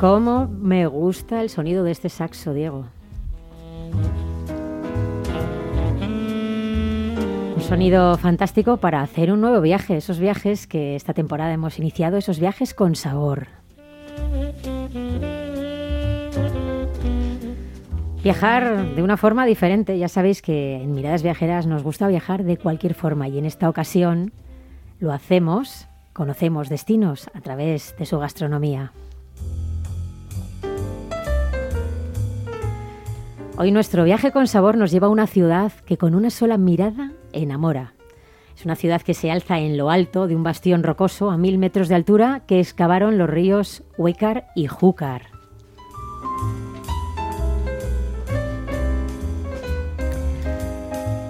¿Cómo me gusta el sonido de este saxo, Diego? Un sonido fantástico para hacer un nuevo viaje, esos viajes que esta temporada hemos iniciado, esos viajes con sabor. Viajar de una forma diferente, ya sabéis que en Miradas Viajeras nos gusta viajar de cualquier forma y en esta ocasión lo hacemos, conocemos destinos a través de su gastronomía. Hoy nuestro viaje con sabor nos lleva a una ciudad que con una sola mirada enamora. Es una ciudad que se alza en lo alto de un bastión rocoso a mil metros de altura que excavaron los ríos Huécar y Júcar.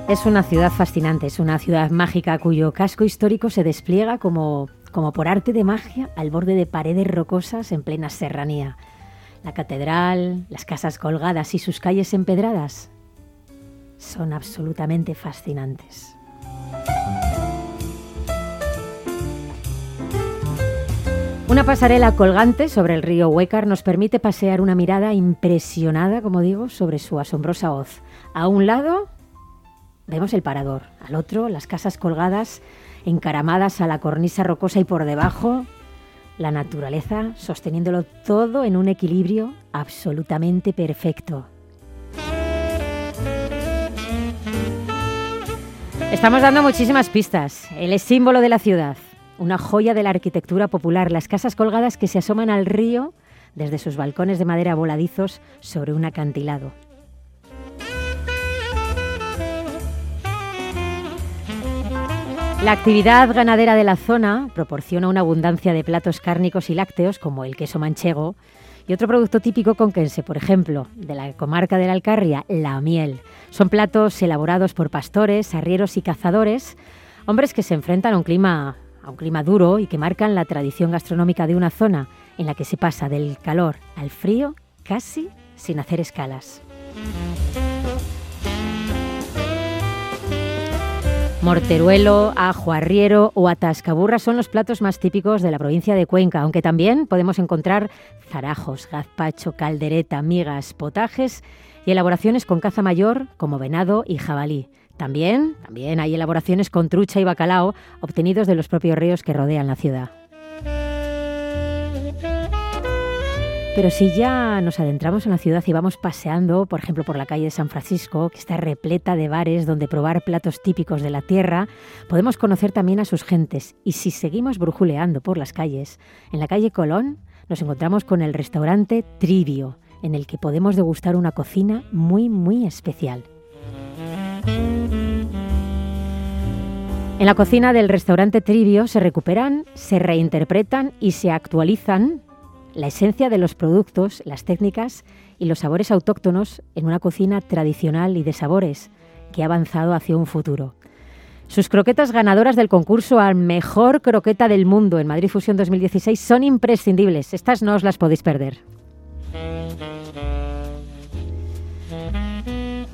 Es una ciudad fascinante, es una ciudad mágica cuyo casco histórico se despliega como, como por arte de magia al borde de paredes rocosas en plena serranía. La catedral, las casas colgadas y sus calles empedradas son absolutamente fascinantes. Una pasarela colgante sobre el río Huécar nos permite pasear una mirada impresionada, como digo, sobre su asombrosa hoz. A un lado, Vemos el parador, al otro las casas colgadas, encaramadas a la cornisa rocosa y por debajo la naturaleza sosteniéndolo todo en un equilibrio absolutamente perfecto. Estamos dando muchísimas pistas. Él es símbolo de la ciudad, una joya de la arquitectura popular, las casas colgadas que se asoman al río desde sus balcones de madera voladizos sobre un acantilado. La actividad ganadera de la zona proporciona una abundancia de platos cárnicos y lácteos como el queso manchego y otro producto típico conquense, por ejemplo, de la comarca de la Alcarria, la miel. Son platos elaborados por pastores, arrieros y cazadores, hombres que se enfrentan a un clima a un clima duro y que marcan la tradición gastronómica de una zona en la que se pasa del calor al frío casi sin hacer escalas. Morteruelo, ajo arriero o atascaburra son los platos más típicos de la provincia de Cuenca, aunque también podemos encontrar zarajos, gazpacho, caldereta, migas, potajes y elaboraciones con caza mayor como venado y jabalí. También, también hay elaboraciones con trucha y bacalao obtenidos de los propios ríos que rodean la ciudad. Pero si ya nos adentramos en la ciudad y vamos paseando, por ejemplo, por la calle de San Francisco, que está repleta de bares donde probar platos típicos de la tierra, podemos conocer también a sus gentes. Y si seguimos brujuleando por las calles, en la calle Colón nos encontramos con el restaurante Trivio, en el que podemos degustar una cocina muy, muy especial. En la cocina del restaurante Trivio se recuperan, se reinterpretan y se actualizan la esencia de los productos, las técnicas y los sabores autóctonos en una cocina tradicional y de sabores que ha avanzado hacia un futuro. Sus croquetas ganadoras del concurso al mejor croqueta del mundo en Madrid Fusión 2016 son imprescindibles. Estas no os las podéis perder.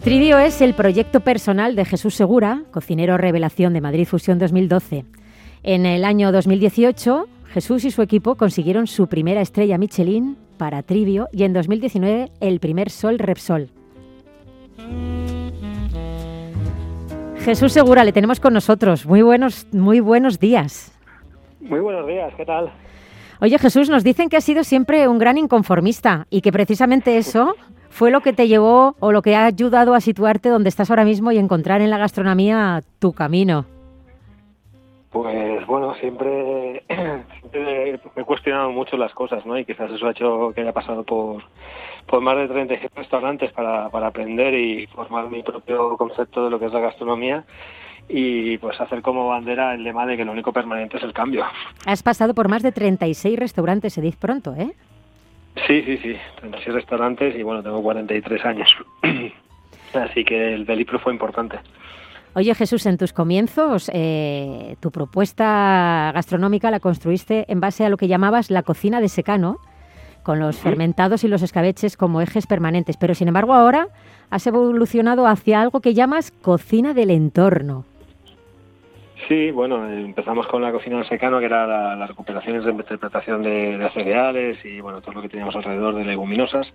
Trivio es el proyecto personal de Jesús Segura, cocinero revelación de Madrid Fusión 2012. En el año 2018 Jesús y su equipo consiguieron su primera estrella Michelin para Trivio y en 2019 el primer Sol Repsol. Jesús Segura, le tenemos con nosotros. Muy buenos, muy buenos días. Muy buenos días, ¿qué tal? Oye Jesús, nos dicen que has sido siempre un gran inconformista y que precisamente eso fue lo que te llevó o lo que ha ayudado a situarte donde estás ahora mismo y encontrar en la gastronomía tu camino. Pues bueno, siempre, me he cuestionado mucho las cosas, ¿no? Y quizás eso ha hecho que haya pasado por, por más de 36 restaurantes para, para aprender y formar mi propio concepto de lo que es la gastronomía y pues hacer como bandera el lema de que lo único permanente es el cambio. Has pasado por más de 36 restaurantes, se dice pronto, ¿eh? Sí, sí, sí, 36 restaurantes y bueno, tengo 43 años. Así que el delipro fue importante. Oye Jesús, en tus comienzos, eh, tu propuesta gastronómica la construiste en base a lo que llamabas la cocina de secano, con los fermentados y los escabeches como ejes permanentes, pero sin embargo ahora has evolucionado hacia algo que llamas cocina del entorno. Sí, bueno, empezamos con la cocina del secano, que era las la recuperaciones de interpretación de, cereales y bueno, todo lo que teníamos alrededor de leguminosas.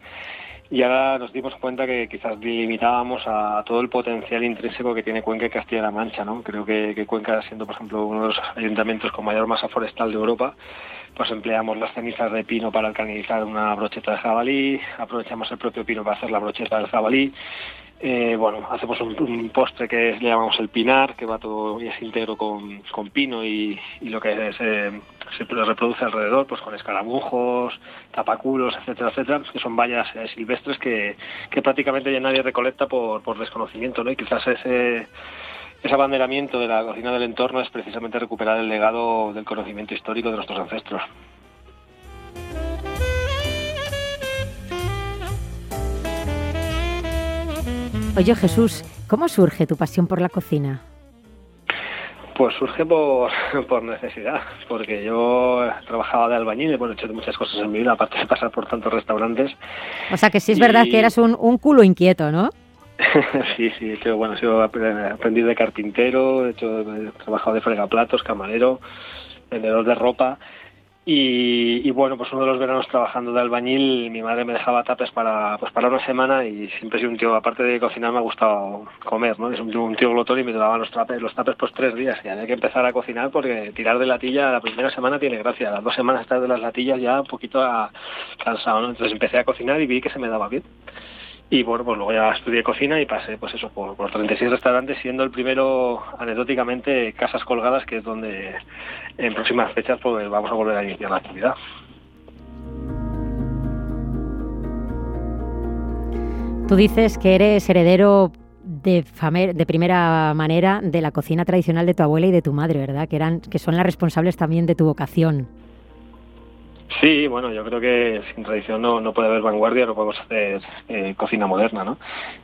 Y ahora nos dimos cuenta que quizás limitábamos a todo el potencial intrínseco que tiene Cuenca y Castilla-La Mancha, ¿no? Creo que, que, Cuenca, siendo por ejemplo uno de los ayuntamientos con mayor masa forestal de Europa, pues empleamos las cenizas de pino para alcanizar una brocheta de jabalí, aprovechamos el propio pino para hacer la brocheta del jabalí, eh, bueno, hacemos un, postre que le llamamos el pinar, que va todo y es íntegro con, pino y, lo que se, reproduce alrededor, pues con escaramujos, tapaculos, etcétera, etcétera, que son vallas eh, silvestres que, prácticamente ya nadie recolecta por, por desconocimiento, ¿no? Y quizás ese ese abanderamiento de la cocina del entorno es precisamente recuperar el legado del conocimiento histórico de nuestros ancestros. Oye Jesús, ¿cómo surge tu pasión por la cocina? Pues surge por, por necesidad, porque yo trabajaba de albañil, bueno, he hecho muchas cosas en mi vida, aparte de pasar por tantos restaurantes. O sea que sí es verdad que eras un, un culo inquieto, ¿no? sí, sí, he hecho, bueno, he aprendido de carpintero, he, hecho, he trabajado de fregaplatos, camarero, vendedor de ropa y, bueno, pues uno de los veranos trabajando de albañil, mi madre me dejaba tapes para, pues para una semana y siempre he sido un tío, aparte de cocinar, me ha gustado comer, ¿no? Es un tío, glotón y me daban los tapes, los tapes pues tres días y había que empezar a cocinar porque tirar de latilla la primera semana tiene gracia, las dos semanas estar de las latillas ya un poquito cansado, ¿no? Entonces empecé a cocinar y vi que se me daba bien. Y bueno, pues luego ya estudié cocina y pasé pues eso por, por 36 restaurantes, siendo el primero anecdóticamente Casas Colgadas, que es donde en próximas fechas pues vamos a volver a iniciar la actividad. Tú dices que eres heredero de, de primera manera de la cocina tradicional de tu abuela y de tu madre, ¿verdad? Que, eran, que son las responsables también de tu vocación. Sí, bueno, yo creo que sin tradición no, no puede haber vanguardia, no podemos hacer eh, cocina moderna, ¿no?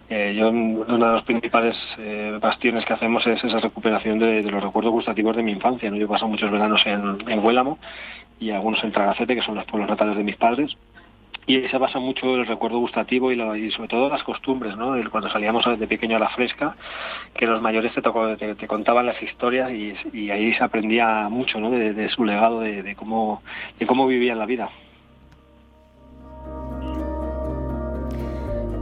Eh, yo, uno de los principales eh, bastiones que hacemos es esa recuperación de, los recuerdos gustativos de mi infancia, ¿no? Yo he pasado muchos veranos en, en Huélamo y algunos en Tragacete, que son los pueblos natales de mis padres, y se basa mucho el recuerdo gustativo y, sobre todo las costumbres, ¿no? Cuando salíamos de pequeño a la fresca, que los mayores te, tocó, te, contaban las historias y, ahí se aprendía mucho, ¿no? De, su legado, de, cómo de cómo vivían la vida.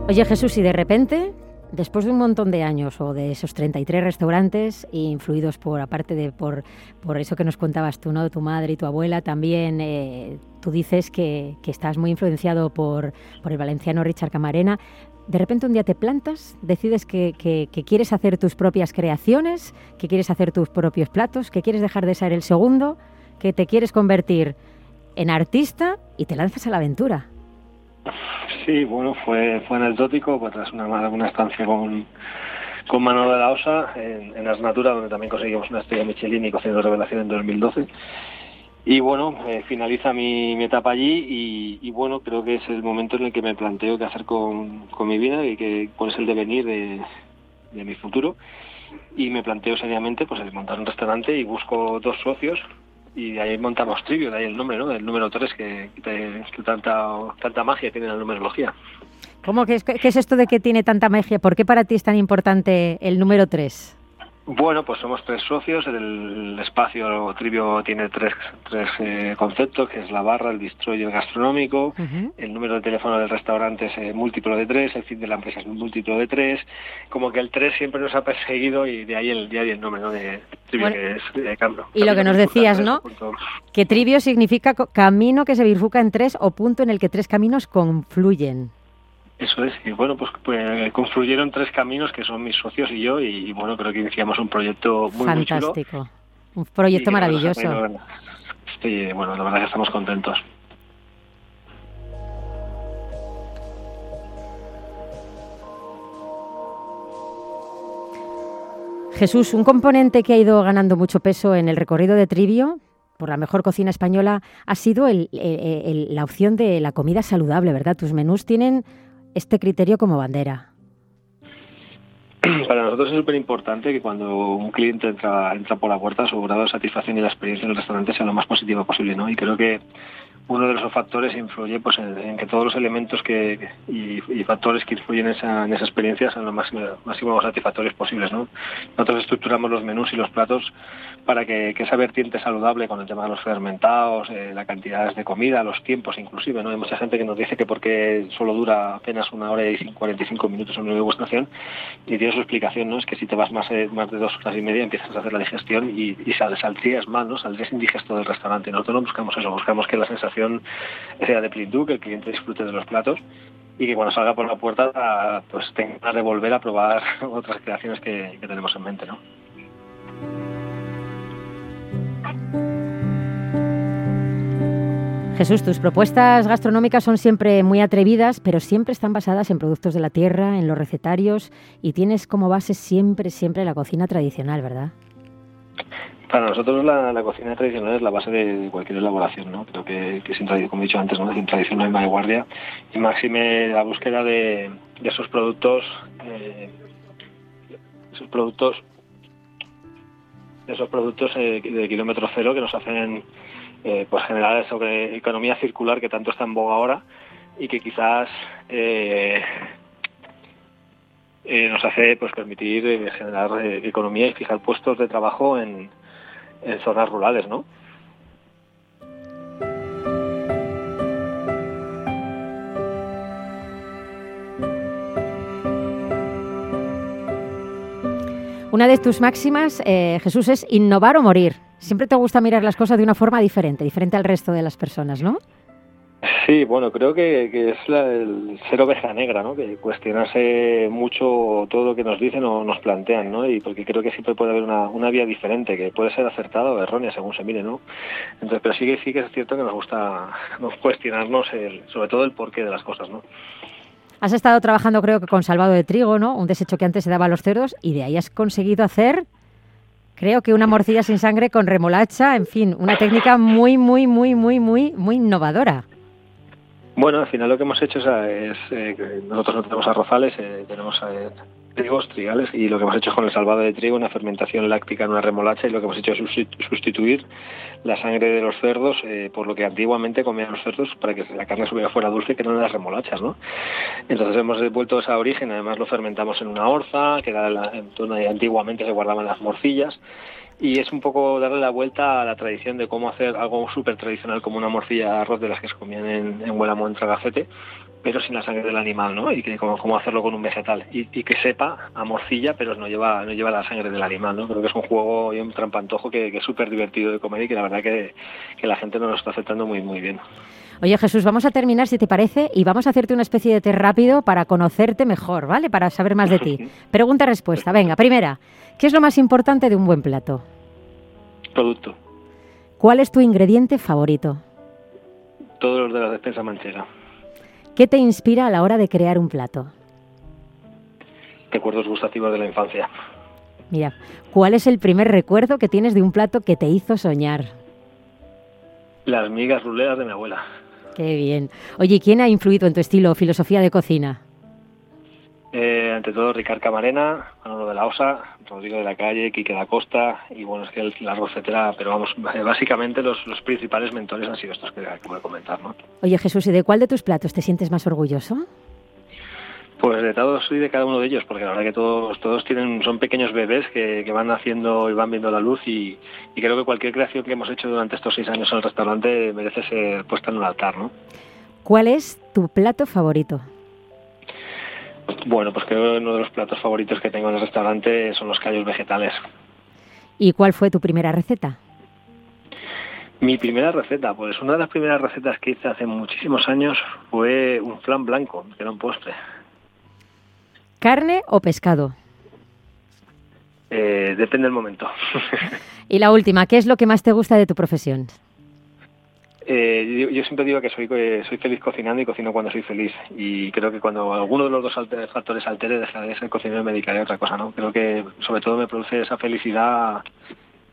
Oye Jesús, y de repente después de un montón de años o de esos 33 restaurantes, influidos por, aparte de por, por eso que nos contabas tú, ¿no? Tu madre y tu abuela, también eh, tú dices que, estás muy influenciado por, por el valenciano Richard Camarena. De repente un día te plantas, decides que, que, quieres hacer tus propias creaciones, que quieres hacer tus propios platos, que quieres dejar de ser el segundo, que te quieres convertir en artista y te lanzas a la aventura. Sí, bueno, fue, fue anecdótico, pues tras una, una estancia con, con Mano de la Osa en, en donde también conseguimos una estrella Michelin y revelación en 2012. Y bueno, eh, finaliza mi, etapa allí y, bueno, creo que es el momento en el que me planteo qué hacer con, con mi vida y que, cuál es el devenir de, de mi futuro. Y me planteo seriamente pues montar un restaurante y busco dos socios y ahí montamos Trivio, de ahí el nombre, ¿no? El número 3, que, que, tanta, tanta magia tiene la numerología. ¿Cómo que es, qué es esto de que tiene tanta magia? ¿Por qué para ti es tan importante el número 3? Bueno, pues somos tres socios. El espacio Trivio tiene tres, tres eh, conceptos, que es la barra, el bistro y el gastronómico. El número de teléfono del restaurante es eh, múltiplo de tres, el fin de la empresa es múltiplo de tres. Como que el tres siempre nos ha perseguido y de ahí el, de el nombre de Trivio, que es de Cambro. Y lo que nos decías, ¿no? Que Trivio significa camino que se bifurca en tres o punto en el que tres caminos confluyen. Eso es, y bueno, pues, pues, construyeron tres caminos que son mis socios y yo, y, bueno, creo que iniciamos un proyecto muy, Fantástico. Un proyecto maravilloso. Sí, bueno, la verdad que estamos contentos. Jesús, un componente que ha ido ganando mucho peso en el recorrido de Trivio por la mejor cocina española ha sido la opción de la comida saludable, ¿verdad? Tus menús tienen este criterio como bandera? Para nosotros es súper importante que cuando un cliente entra, por la puerta, su grado de satisfacción y la experiencia en el restaurante sea lo más positiva posible, ¿no? Y creo que uno de los factores influye pues en, que todos los elementos que, y, factores que influyen en esa, en experiencia sean lo máximo, máximo satisfactorios posibles. ¿no? Nosotros estructuramos los menús y los platos para que, esa vertiente saludable con el tema de los fermentados, eh, la cantidad de comida, los tiempos inclusive. ¿no? Hay mucha gente que nos dice que porque solo dura apenas una hora y 45 minutos en una degustación y tiene su explicación, ¿no? es que si te vas más, eh, más de dos horas y media empiezas a hacer la digestión y, y saldrías mal, ¿no? saldrías indigesto del restaurante. Nosotros no buscamos eso, buscamos que la sensación sea de plenitud, que el cliente disfrute de los platos y que cuando salga por la puerta pues tenga de volver a probar otras creaciones que, que tenemos en mente. ¿no? Jesús, tus propuestas gastronómicas son siempre muy atrevidas, pero siempre están basadas en productos de la tierra, en los recetarios, y tienes como base siempre, siempre la cocina tradicional, ¿verdad? Para nosotros la, cocina tradicional es la base de cualquier elaboración, ¿no? Creo que, que sin, como he dicho antes, ¿no? sin tradición no hay más guardia. Y máxime la búsqueda de, esos productos, eh, esos productos, esos productos eh, de kilómetro cero que nos hacen eh, pues generar sobre economía circular que tanto está en boga ahora y que quizás nos hace pues permitir generar economía y fijar puestos de trabajo en, en zonas rurales, ¿no? Una de tus máximas, Jesús, es innovar o morir. Siempre te gusta mirar las cosas de una forma diferente, diferente al resto de las personas, ¿no? Sí, bueno, creo que, es el ser oveja negra, ¿no? Que cuestionarse mucho todo lo que nos dicen o nos plantean, ¿no? Y porque creo que siempre puede haber una, vía diferente, que puede ser acertada o errónea según se mire, ¿no? Entonces, pero sí que sí que es cierto que nos gusta cuestionarnos sobre todo el porqué de las cosas, ¿no? Has estado trabajando, creo que con salvado de trigo, ¿no? Un desecho que antes se daba a los cerdos y de ahí has conseguido hacer Creo que una morcilla sin sangre con remolacha, en fin, una técnica muy, muy, muy, muy, muy, muy innovadora. Bueno, al final lo que hemos hecho es, eh, nosotros no tenemos arrozales, eh, tenemos eh, trigos, trigales, y lo que hemos hecho es con el salvado de trigo, una fermentación láctica en una remolacha, y lo que hemos hecho es sustituir la sangre de los cerdos por lo que antiguamente comían los cerdos para que la carne subiera fuera dulce, que eran las remolachas, ¿no? Entonces hemos devuelto ese origen, además lo fermentamos en una orza, que era la, donde antiguamente se guardaban las morcillas, y es un poco darle la vuelta a la tradición de cómo hacer algo súper tradicional como una morcilla de arroz de las que se comían en, en Huelamo, en Tragacete, pero sin la sangre del animal, ¿no? Y que cómo, hacerlo con un vegetal y, que sepa a morcilla, pero no lleva no lleva la sangre del animal, ¿no? Creo que es un juego y un trampantojo que, es súper divertido de comer y que la verdad que, la gente nos lo está aceptando muy muy bien. Oye Jesús, vamos a terminar si te parece y vamos a hacerte una especie de test rápido para conocerte mejor, ¿vale? Para saber más de ti. Pregunta-respuesta. Venga, primera, ¿qué es lo más importante de un buen plato? Producto. ¿Cuál es tu ingrediente favorito? Todos los de la despensa manchera. ¿Qué te inspira a la hora de crear un plato? Recuerdos gustativos de la infancia. Mira, ¿cuál es el primer recuerdo que tienes de un plato que te hizo soñar? Las migas ruleras de mi abuela. Qué bien. Oye, ¿quién ha influido en tu estilo o filosofía de cocina? Eh, ante todo Ricard Camarena, Manolo de la Osa, Rodrigo de la Calle, Quique da Costa y bueno, es que la rocetera, pero vamos, básicamente los, principales mentores han sido estos que acabo de comentar, ¿no? Oye Jesús, ¿y de cuál de tus platos te sientes más orgulloso? Pues de todos y de cada uno de ellos, porque la verdad que todos, todos tienen, son pequeños bebés que, van haciendo y van viendo la luz y, y, creo que cualquier creación que hemos hecho durante estos seis años en el restaurante merece ser puesta en un altar, ¿no? ¿Cuál es tu plato favorito? Bueno, pues creo que uno de los platos favoritos que tengo en el restaurante son los callos vegetales. ¿Y cuál fue tu primera receta? Mi primera receta, pues una de las primeras recetas que hice hace muchísimos años fue un flan blanco, que era un postre. ¿Carne o pescado? Eh, depende del momento. y la última, ¿qué es lo que más te gusta de tu profesión? Eh, yo, siempre digo que soy, soy feliz cocinando y cocino cuando soy feliz. Y creo que cuando alguno de los dos factores altere, dejaré de ser cocinero y me dedicaré a otra cosa, ¿no? Creo que sobre todo me produce esa felicidad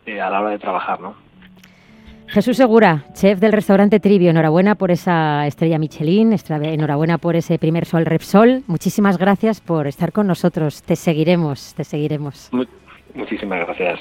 eh, a la hora de trabajar, ¿no? Jesús Segura, chef del restaurante Trivio, enhorabuena por esa estrella Michelin, enhorabuena por ese primer sol Repsol. Muchísimas gracias por estar con nosotros. Te seguiremos, te seguiremos. muchísimas gracias.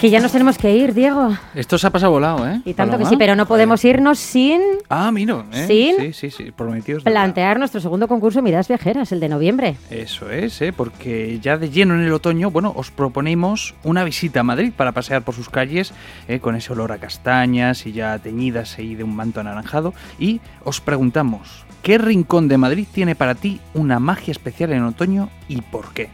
Que ya nos tenemos que ir, Diego. Esto se ha pasado volado, ¿eh? Y tanto que sí, pero no podemos irnos sin... Ah, mira, ¿eh? Sin sí, sí, sí, prometidos. Plantear nuestro segundo concurso Miradas Viajeras, el de noviembre. Eso es, ¿eh? Porque ya de lleno en el otoño, bueno, os proponemos una visita a Madrid para pasear por sus calles ¿eh? con ese olor a castañas y ya teñidas ahí de un manto anaranjado. Y os preguntamos, ¿qué rincón de Madrid tiene para ti una magia especial en otoño y por qué?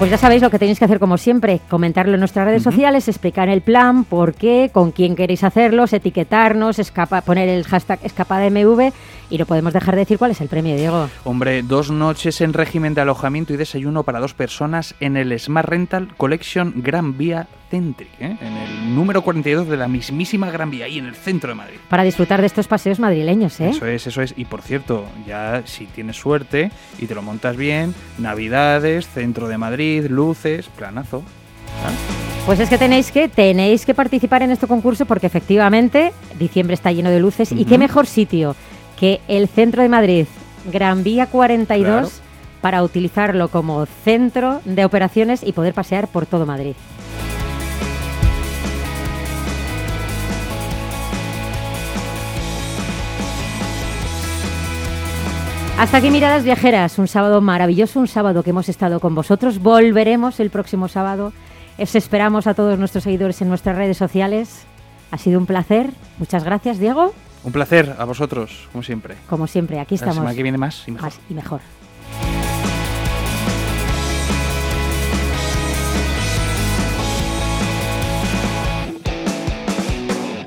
Pues ya sabéis lo que tenéis que hacer como siempre, comentarlo en nuestras redes sociales, explicar el plan, por qué, con quién queréis hacerlos, etiquetarnos, escapa, poner el hashtag escapadamv y no podemos dejar de decir cuál es el premio, Diego. Hombre, dos noches en régimen de alojamiento y desayuno para dos personas en el Smart Rental Collection Gran Vía Centric, ¿eh? en el número 42 de la mismísima Gran Vía, ahí en el centro de Madrid. Para disfrutar de estos paseos madrileños, ¿eh? Eso es, eso es. Y por cierto, ya si tienes suerte y te lo montas bien, Navidades, centro de Madrid, luces, planazo. Pues es que tenéis que tenéis que participar en este concurso porque efectivamente diciembre está lleno de luces y qué mejor sitio que el centro de Madrid, Gran Vía 42, para utilizarlo como centro de operaciones y poder pasear por todo Madrid. Hasta aquí Miradas Viajeras, un sábado maravilloso, un sábado que hemos estado con vosotros. Volveremos el próximo sábado. Os esperamos a todos nuestros seguidores en nuestras redes sociales. Ha sido un placer. Muchas gracias, Diego. Un placer a vosotros, como siempre. Como siempre, aquí estamos. La semana que viene más y mejor. Más y mejor.